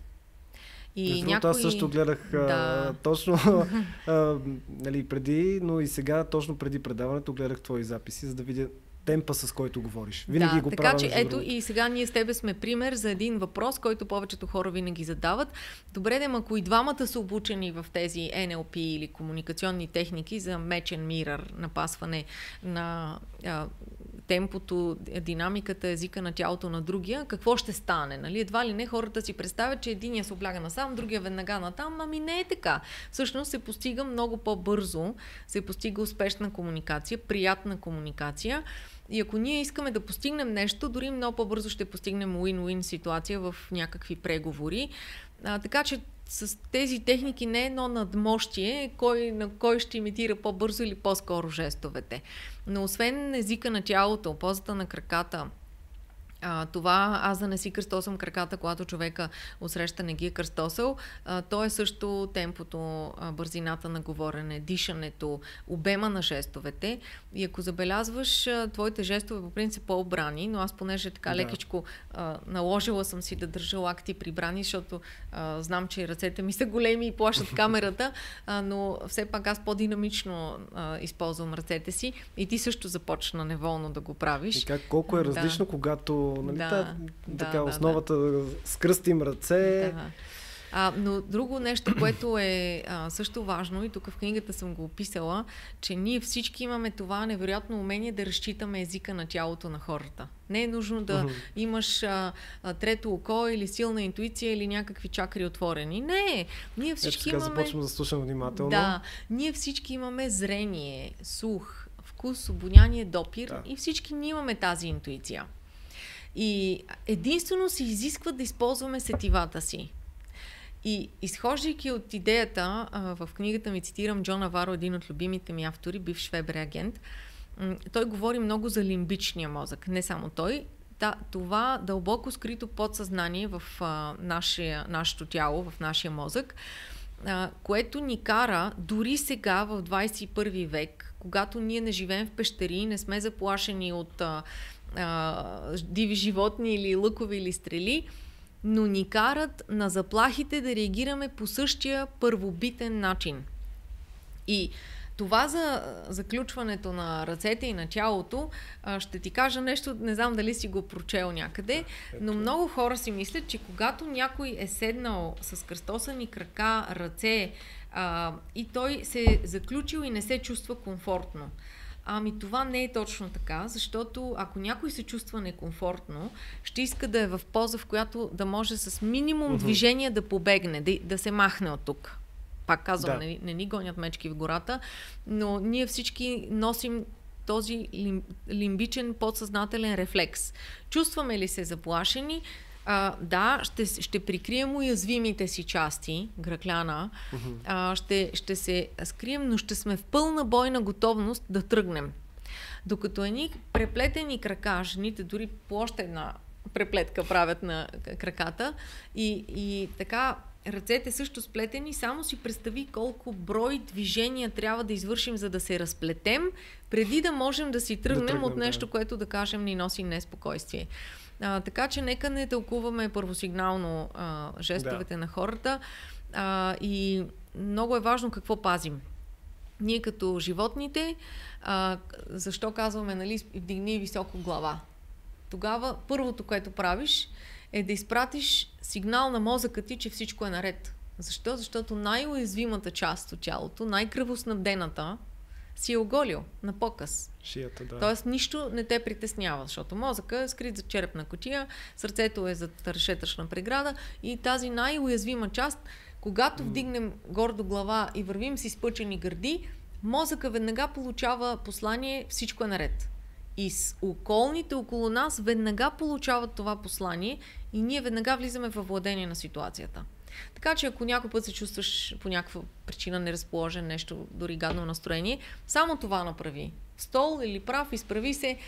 И някой... Аз също гледах да. а, точно а, нали, преди, но и сега, точно преди предаването, гледах твои записи, за да видя темпа, с който говориш. Винаги да, го така правя. че ето и сега ние с тебе сме пример за един въпрос, който повечето хора винаги задават. Добре, да, ако и двамата са обучени в тези NLP или комуникационни техники за мечен мирър, напасване на а, темпото, динамиката, езика на тялото на другия, какво ще стане? Нали? Едва ли не хората си представят, че единия се обляга насам, другия веднага натам, ами не е така. Всъщност се постига много по-бързо, се постига успешна комуникация, приятна комуникация. И ако ние искаме да постигнем нещо, дори много по-бързо ще постигнем win-win ситуация в някакви преговори. А, така че с тези техники не е едно надмощие, кой, на кой ще имитира по-бързо или по-скоро жестовете. Но освен езика на тялото, позата на краката, а, това аз да не си кръстосам краката, когато човека отсреща не ги е кръстосал, а, то е също темпото, а, бързината на говорене, дишането, обема на жестовете. И ако забелязваш, а, твоите жестове по принцип по-обрани, но аз понеже така да. лекичко а, наложила съм си да държа лакти прибрани, защото а, знам, че ръцете ми са големи и плашат камерата, а, но все пак аз по-динамично а, използвам ръцете си и ти също започна неволно да го правиш. И как, колко е различно, да. когато нали, да, та, да, така, да, основата да. скръстим ръце. Да. А, но друго нещо, което е а, също важно, и тук в книгата съм го описала, че ние всички имаме това невероятно умение да разчитаме езика на тялото на хората. Не е нужно да uh-huh. имаш а, а, трето око или силна интуиция или някакви чакри отворени. Не, ние всички Ето, имаме... започвам да слушам внимателно. Да, ние всички имаме зрение, слух, вкус, обоняние, допир да. и всички ние имаме тази интуиция. И единствено се изисква да използваме сетивата си. И изхождайки от идеята, в книгата ми цитирам Джон Аваро, един от любимите ми автори, бивш Вебер агент, той говори много за лимбичния мозък. Не само той, да, това дълбоко скрито подсъзнание в а, нашия, нашето тяло, в нашия мозък, а, което ни кара дори сега в 21 век, когато ние не живеем в пещери, не сме заплашени от а, а, диви животни или лъкови или стрели, но ни карат на заплахите да реагираме по същия първобитен начин. И това за заключването на ръцете и на тялото, ще ти кажа нещо, не знам дали си го прочел някъде, но много хора си мислят, че когато някой е седнал с кръстосани крака, ръце а, и той се е заключил и не се чувства комфортно. Ами това не е точно така, защото ако някой се чувства некомфортно, ще иска да е в поза, в която да може с минимум движение да побегне, да, да се махне от тук. Пак казвам, да. не, не ни гонят мечки в гората, но ние всички носим този лим, лимбичен подсъзнателен рефлекс. Чувстваме ли се заплашени? А, да, ще, ще прикрием уязвимите си части, гръкляна, а, ще, ще се скрием, но ще сме в пълна бойна готовност да тръгнем. Докато едни преплетени крака, жените дори по още една преплетка правят на краката и, и така ръцете също сплетени, само си представи колко брой движения трябва да извършим, за да се разплетем, преди да можем да си тръгнем, да тръгнем от нещо, да. което да кажем ни носи неспокойствие. А, така че нека не тълкуваме първосигнално а, жестовете да. на хората а, и много е важно какво пазим. Ние като животните, а, защо казваме, нали, вдигни високо глава? Тогава първото, което правиш, е да изпратиш сигнал на мозъка ти, че всичко е наред. Защо? Защото най-уязвимата част от тялото, най-кръвоснабдената, си е оголил на показ. Шията, да. Тоест нищо не те притеснява, защото мозъка е скрит за черепна котия, сърцето е за решетъчна преграда и тази най-уязвима част, когато mm. вдигнем гордо глава и вървим с изпъчени гърди, мозъка веднага получава послание всичко е наред. И с околните около нас веднага получават това послание и ние веднага влизаме в владение на ситуацията. Така че ако някой път се чувстваш по някаква причина неразположен, нещо, дори гадно настроение, само това направи. Стол или прав, изправи се,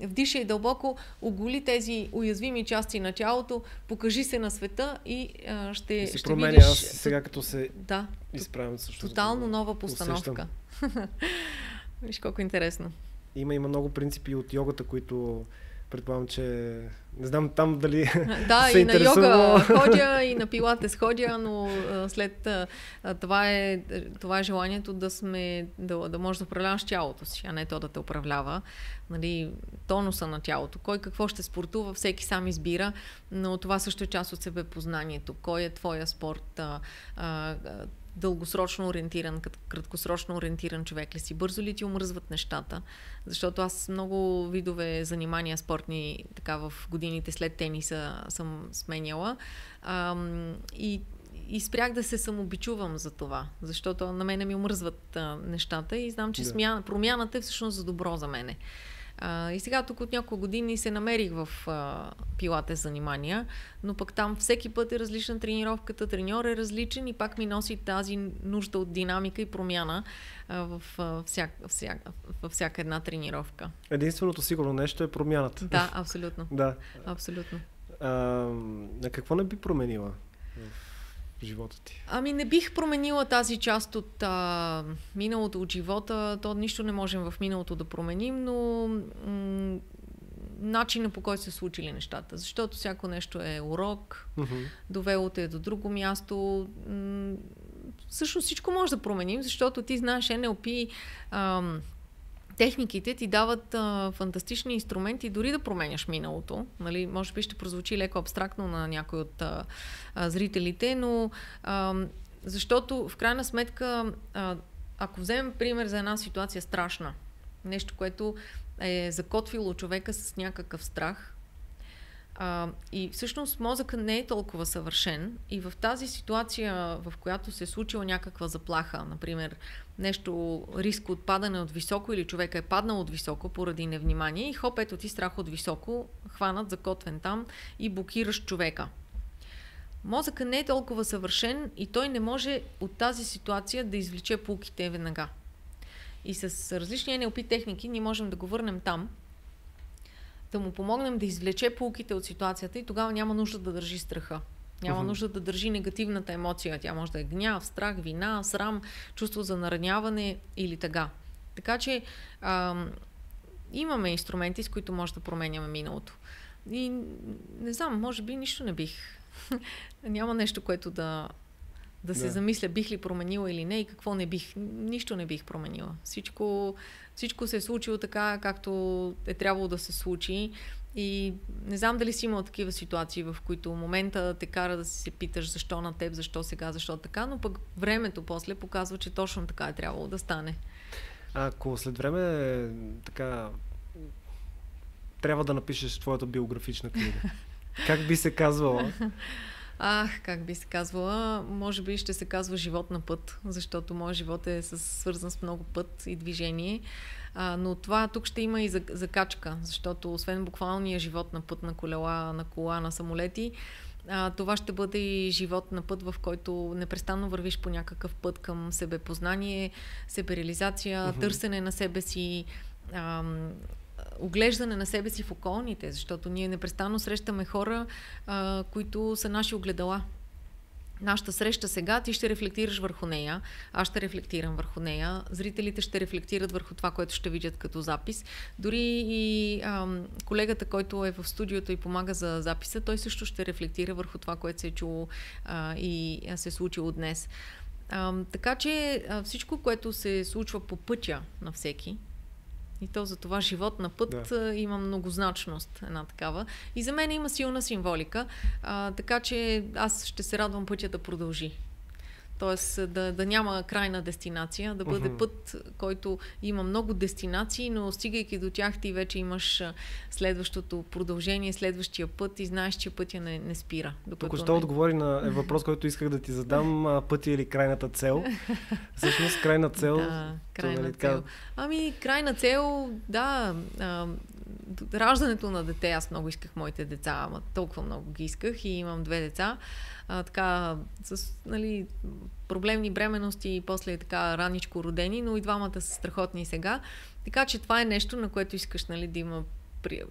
вдишай дълбоко, оголи тези уязвими части на тялото, покажи се на света и а, ще, и се ще променя видиш... аз сега като се да, изправям също. Тотално нова постановка. Виж колко интересно. Има, има много принципи от йогата, които предполагам, че не знам там дали Да, се и на йога ходя, и на пилатес ходя, но след това, е, това е желанието да сме, да, да можеш да управляваш тялото си, а не то да те управлява. Нали, тонуса на тялото. Кой какво ще спортува, всеки сам избира, но това също е част от себепознанието. Кой е твоя спорт? А, а, дългосрочно ориентиран, краткосрочно ориентиран човек ли си? Бързо ли ти омръзват нещата? Защото аз много видове занимания спортни така в годините след тениса съм сменяла. Ам, и и спрях да се самобичувам за това, защото на мене ми омръзват а, нещата и знам, че да. смяна, промяната е всъщност за добро за мене. А, и сега тук от няколко години се намерих в а, пилате занимания, но пък там всеки път е различна тренировката, треньор е различен и пак ми носи тази нужда от динамика и промяна а, в, а, всяк, всяк, във всяка една тренировка. Единственото сигурно нещо е промяната. Да, абсолютно. да. Абсолютно. А, на какво не би променила? Живота ти? Ами не бих променила тази част от а, миналото от живота. То нищо не можем в миналото да променим, но м- начина по който се случили нещата. Защото всяко нещо е урок, uh-huh. довело те до друго място. М- също всичко може да променим, защото ти знаеш NLP... Ам, техниките ти дават а, фантастични инструменти дори да променяш миналото. Нали, може би ще прозвучи леко абстрактно на някой от а, а, зрителите, но а, защото в крайна сметка, а, ако вземем пример за една ситуация страшна, нещо, което е закотвило човека с някакъв страх, а, и всъщност мозъкът не е толкова съвършен и в тази ситуация, в която се е случила някаква заплаха, например нещо, риск от падане от високо или човека е паднал от високо поради невнимание и хоп, ето ти страх от високо, хванат, закотвен там и блокираш човека. Мозъка не е толкова съвършен и той не може от тази ситуация да извлече пулките веднага. И с различни NLP техники ние можем да го върнем там, да му помогнем да извлече полките от ситуацията и тогава няма нужда да държи страха. Няма uh-huh. нужда да държи негативната емоция. Тя може да е гняв, страх, вина, срам, чувство за нараняване или тъга. Така че ам, имаме инструменти, с които може да променяме миналото. И не знам, може би нищо не бих. Няма нещо, което да, да се да. замисля бих ли променила или не и какво не бих. Нищо не бих променила. Всичко, всичко се е случило така, както е трябвало да се случи. И не знам дали си имал такива ситуации, в които момента те кара да си се питаш защо на теб, защо сега, защо така, но пък времето после показва, че точно така е трябвало да стане. Ако след време така трябва да напишеш твоята биографична книга, как би се казвала? Ах, как би се казвала, може би ще се казва живот на път, защото моят живот е свързан с много път и движение. А, но това тук ще има и закачка, защото освен буквалния живот на път на колела, на кола, на самолети, а, това ще бъде и живот на път, в който непрестанно вървиш по някакъв път към себепознание, себереализация, mm-hmm. търсене на себе си, ам, оглеждане на себе си в околните, защото ние непрестанно срещаме хора, а, които са наши огледала нашата среща сега, ти ще рефлектираш върху нея, аз ще рефлектирам върху нея, зрителите ще рефлектират върху това, което ще видят като запис. Дори и ам, колегата, който е в студиото и помага за записа, той също ще рефлектира върху това, което се е чуло а, и се е случило днес. Ам, така че а, всичко, което се случва по пътя на всеки, и то за това живот на път да. има многозначност, една такава. И за мен има силна символика, а, така че аз ще се радвам пътя да продължи. Тоест да, да няма крайна дестинация, да бъде uh-huh. път, който има много дестинации, но стигайки до тях ти вече имаш следващото продължение, следващия път и знаеш, че пътя не, не спира. Тук ще не... отговори на е въпрос, който исках да ти задам. Пътя или крайната цел? Всъщност крайна цел. Да, крайна нали, цел. Ами крайна цел, да. А, раждането на дете, аз много исках моите деца, ама толкова много ги исках и имам две деца а, така, с нали, проблемни бременности и после така раничко родени, но и двамата са страхотни сега. Така че това е нещо, на което искаш нали, да има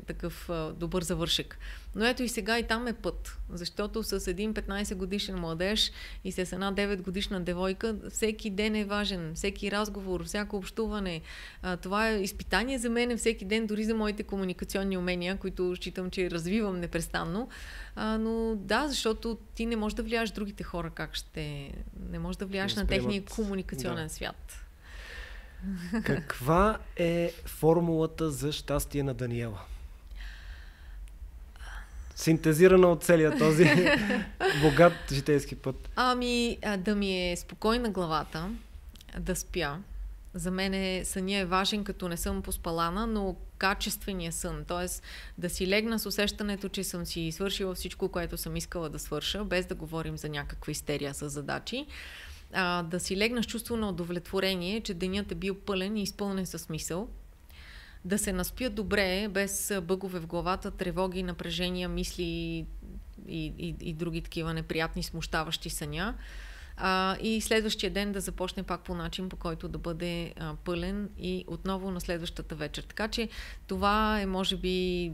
такъв а, добър завършек. Но ето и сега и там е път, защото с един 15 годишен младеж и с една 9 годишна девойка всеки ден е важен, всеки разговор, всяко общуване. А, това е изпитание за мен всеки ден, дори за моите комуникационни умения, които считам, че развивам непрестанно. А, но да, защото ти не можеш да влияеш другите хора как ще... Не можеш да влияеш на техния комуникационен да. свят. Каква е формулата за щастие на Даниела? Синтезирана от целия този богат житейски път. Ами, да ми е спокойна главата, да спя. За мен е, съня е важен, като не съм поспалана, но качествения сън. Тоест да си легна с усещането, че съм си свършила всичко, което съм искала да свърша, без да говорим за някаква истерия с задачи а, да си легна чувство на удовлетворение, че денят е бил пълен и изпълнен със смисъл, да се наспя добре, без бъгове в главата, тревоги, напрежения, мисли и, и, и други такива неприятни, смущаващи съня. А, и следващия ден да започне пак по начин, по който да бъде а, пълен и отново на следващата вечер. Така че това е, може би,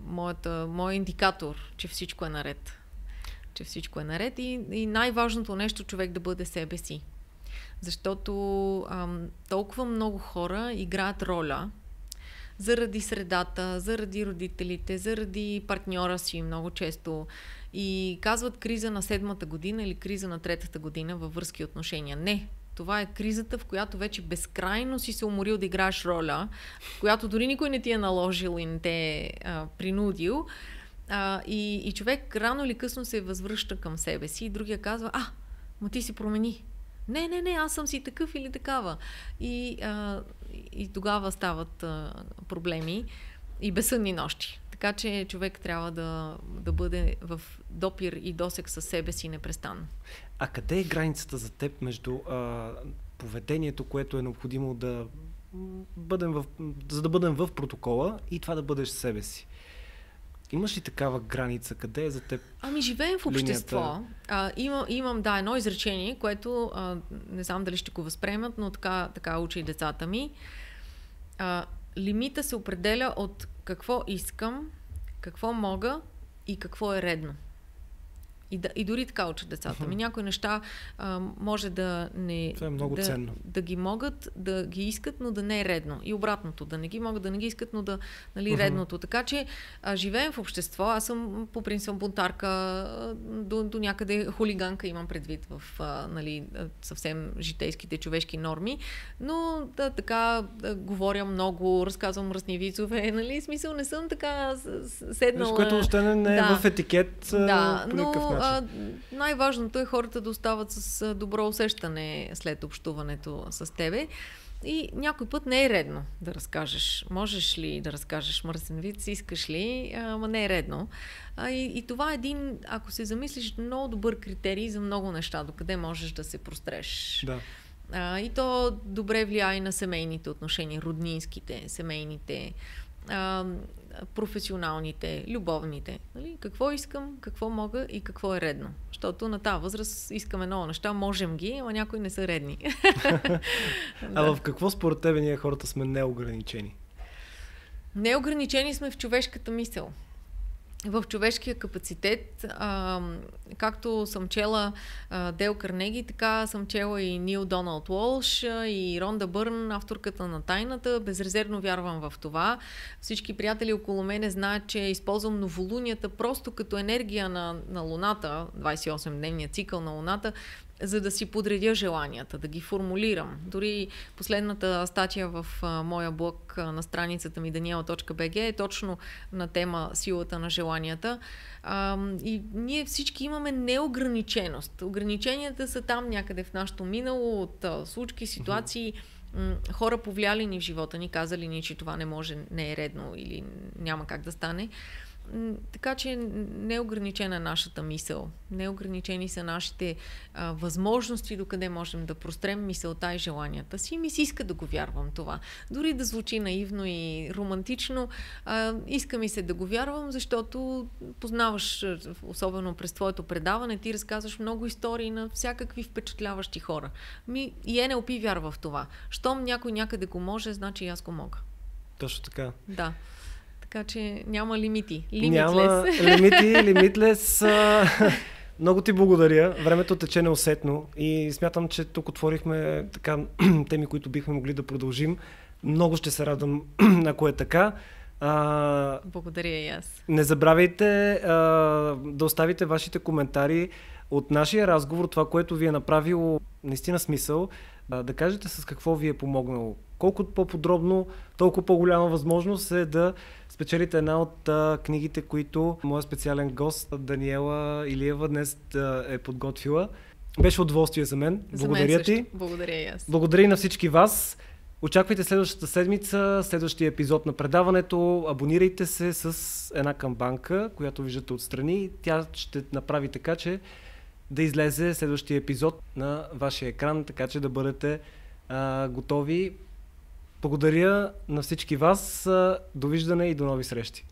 моята, моят индикатор, че всичко е наред че всичко е наред и, и най-важното нещо човек да бъде себе си. Защото ам, толкова много хора играят роля заради средата, заради родителите, заради партньора си много често и казват криза на седмата година или криза на третата година във връзки отношения. Не, това е кризата, в която вече безкрайно си се уморил да играеш роля, в която дори никой не ти е наложил и не те е а, принудил. А, и, и човек рано или късно се възвръща към себе си и другия казва, а, ма ти си промени. Не, не, не, аз съм си такъв или такава. И, а, и тогава стават а, проблеми и безсънни нощи. Така че човек трябва да, да бъде в допир и досек със себе си непрестанно. А къде е границата за теб между а, поведението, което е необходимо да бъдем в, за да бъдем в протокола и това да бъдеш себе си? Имаш ли такава граница? Къде е за теб? Ами живеем в общество. А, има, имам, да, едно изречение, което а, не знам дали ще го възприемат, но така, така уча и децата ми. А, лимита се определя от какво искам, какво мога и какво е редно. И, да, и дори така учат децата. Ми някои неща а, може да не. Това е много да, ценно. Да ги могат, да ги искат, но да не е редно. И обратното, да не ги могат, да не ги искат, но да. Нали, редното. Така че а, живеем в общество. Аз съм по принцип бунтарка, до, до някъде хулиганка имам предвид в а, нали, съвсем житейските човешки норми. Но да, така да, говоря много, разказвам мръсни вицове. Нали, смисъл не съм така седнала. Нещо, което още не е да. в етикет. Да, но. А, най-важното е хората да остават с добро усещане след общуването с тебе. И някой път не е редно да разкажеш. Можеш ли да разкажеш мръсен вид, искаш ли, ама не е редно. А, и, и това е един, ако се замислиш, много добър критерий за много неща, докъде можеш да се простреш. Да. А, и то добре влияе на семейните отношения, роднинските, семейните. А, професионалните, любовните. Нали? Какво искам, какво мога и какво е редно. Защото на тази възраст искаме много неща, можем ги, ама някои не са редни. а в какво според тебе ние хората сме неограничени? Неограничени сме в човешката мисъл в човешкия капацитет. А, както съм чела а, Дел Карнеги, така съм чела и Нил Доналд Уолш и Ронда Бърн, авторката на Тайната. Безрезервно вярвам в това. Всички приятели около мене знаят, че използвам новолунията просто като енергия на, на Луната, 28-дневния цикъл на Луната, за да си подредя желанията, да ги формулирам. Дори последната статия в моя блог на страницата ми daniela.bg е точно на тема силата на желанията. И ние всички имаме неограниченост. Ограниченията са там някъде в нашото минало, от случки, ситуации, хора повлияли ни в живота ни, казали ни, че това не може, не е редно или няма как да стане. Така че не е ограничена нашата мисъл. Неограничени са нашите а, възможности, докъде можем да прострем мисълта и желанията си. Ми си иска да го вярвам това. Дори да звучи наивно и романтично, а, иска ми се да го вярвам, защото познаваш, особено през твоето предаване, ти разказваш много истории на всякакви впечатляващи хора. Ми, и НЛП вярва в това. Щом някой някъде го може, значи и аз го мога. Точно така. Да. Така че няма лимити. Limitless. Няма лимити, лимитлес. Много ти благодаря. Времето тече неусетно и смятам, че тук отворихме така теми, които бихме могли да продължим. Много ще се радвам, ако е така. А, Благодаря и аз. Не забравяйте а, да оставите вашите коментари от нашия разговор, това, което ви е направило наистина смисъл, а, да кажете с какво ви е помогнало. Колкото по-подробно, толкова по-голяма възможност е да спечелите една от а, книгите, които моят специален гост Даниела Илиева днес а, е подготвила. Беше удоволствие за мен. За Благодаря мен ти. Благодаря и аз. Благодаря и на всички вас. Очаквайте следващата седмица, следващия епизод на предаването. Абонирайте се с една камбанка, която виждате отстрани. Тя ще направи така, че да излезе следващия епизод на вашия екран, така че да бъдете а, готови благодаря на всички вас. Довиждане и до нови срещи.